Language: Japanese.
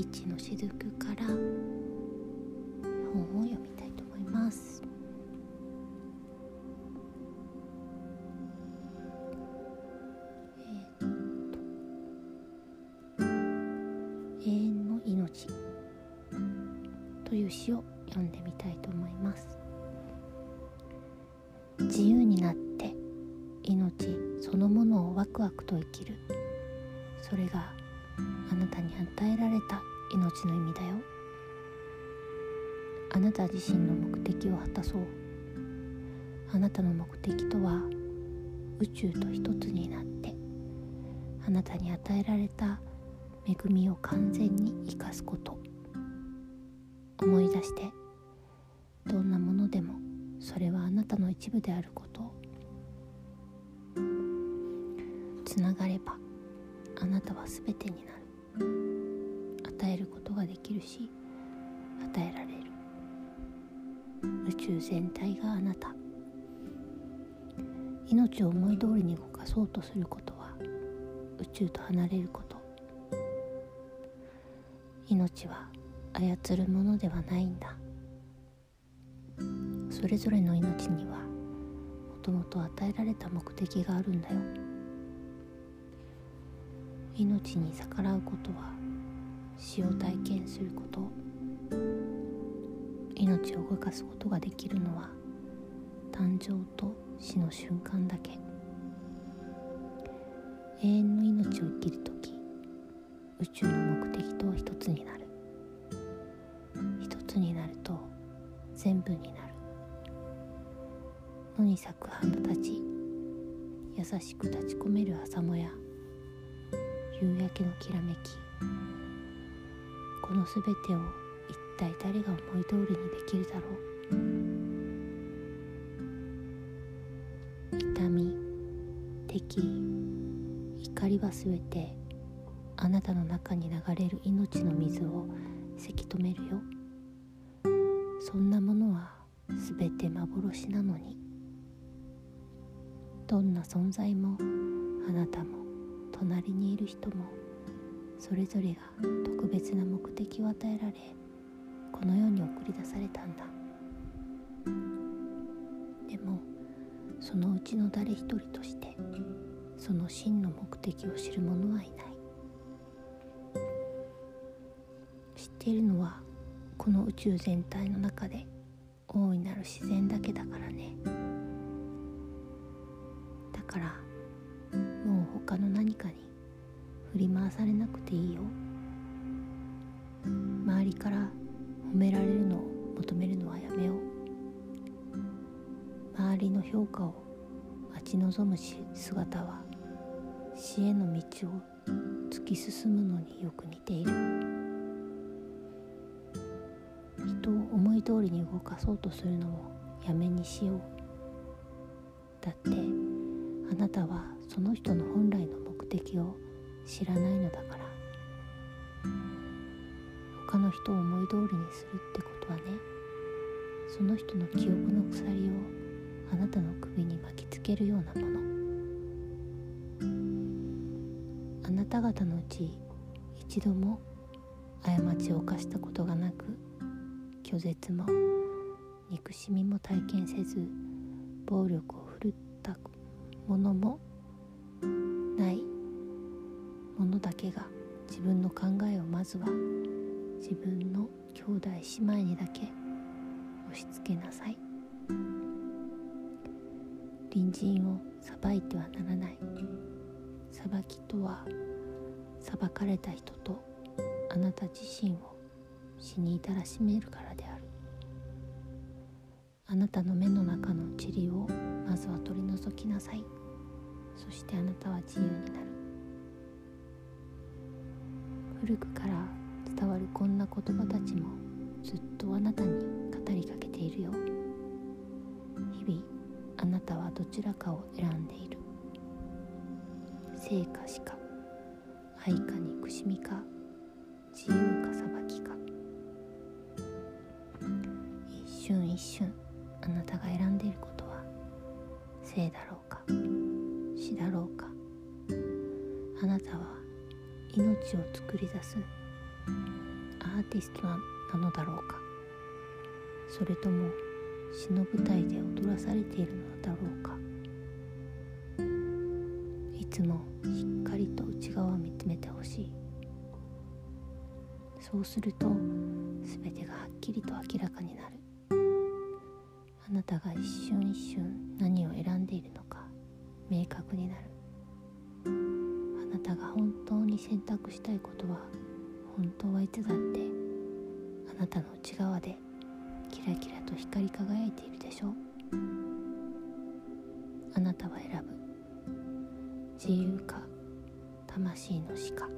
日のしずくから本を読みたいと思います。えーっと永遠の命という詩を読んでみたいと思います。自由になって命そのものをワクワクと生きる。それがあなたに与えられた命の意味だよ。あなた自身の目的を果たそう。あなたの目的とは宇宙と一つになって。あなたに与えられた恵みを完全に生かすこと。思い出して。どんなものでも。それはあなたの一部であること。をつながれば。あなたは全てになる。し与えられる。宇宙全体があなた。命を思い通りに動かそうとすることは宇宙と離れること。命は操るものではないんだ。それぞれの命にはもともと与えられた目的があるんだよ。命に逆らうことは死を体験すること。命を動かすことができるのは誕生と死の瞬間だけ。永遠の命を生きる時宇宙の目的と一つになる。一つになると全部になる。野に咲く花たち優しく立ち込める朝もや夕焼けのきらめき。このすべてを一体誰が思い通りにできるだろう？痛み敵怒りはすべてあなたの中に流れる命の水をせき止めるよ。そんなものはすべて幻なのに。どんな存在もあなたも隣にいる人もそれぞれが特別な目的を与えられこの世に送り出されたんだ。でもそのうちの誰一人としてその真の目的を知る者はいない。知っているのはこの宇宙全体の中で大いなる自然だけだからね。だからもう他の何かに振り回されなくていいよ。周りから褒められるのを求めるのはやめよう。周りの評価を待ち望む姿は死への道を突き進むのによく似ている。人を思い通りに動かそうとするのをやめにしよう。だってあなたはその人の本来の目的を知らないのだから。他の人を思い通りにするってことはねその人の記憶の鎖をあなたの首に巻きつけるようなもの。あなた方のうち一度も過ちを犯したことがなく拒絶も憎しみも体験せず暴力を振るったものもだけが自分の考えをまずは自分の兄弟姉妹にだけ押し付けなさい。隣人を裁いてはならない。裁きとは裁かれた人とあなた自身を死に至らしめるからである。あなたの目の中の塵をまずは取り除きなさい。そしてあなたは自由になる。古くから伝わるこんな言葉たちもずっとあなたに語りかけているよ。日々あなたはどちらかを選んでいる。生か死か愛か憎しみか自由か裁きか。一瞬一瞬あなたが選んでいることは生だろうか死だろうか。あなたは命を作り出すアーティストなのだろうか？それとも詩の舞台で踊らされているのだろうか？いつもしっかりと内側を見つめてほしい。そうすると全てがはっきりと明らかになる。あなたが一瞬一瞬何を選んでいるのか明確になる。たが本当に選択したいことは本当はいつだってあなたの内側でキラキラと光り輝いているでしょう。あなたは選ぶ。自由か魂の死か。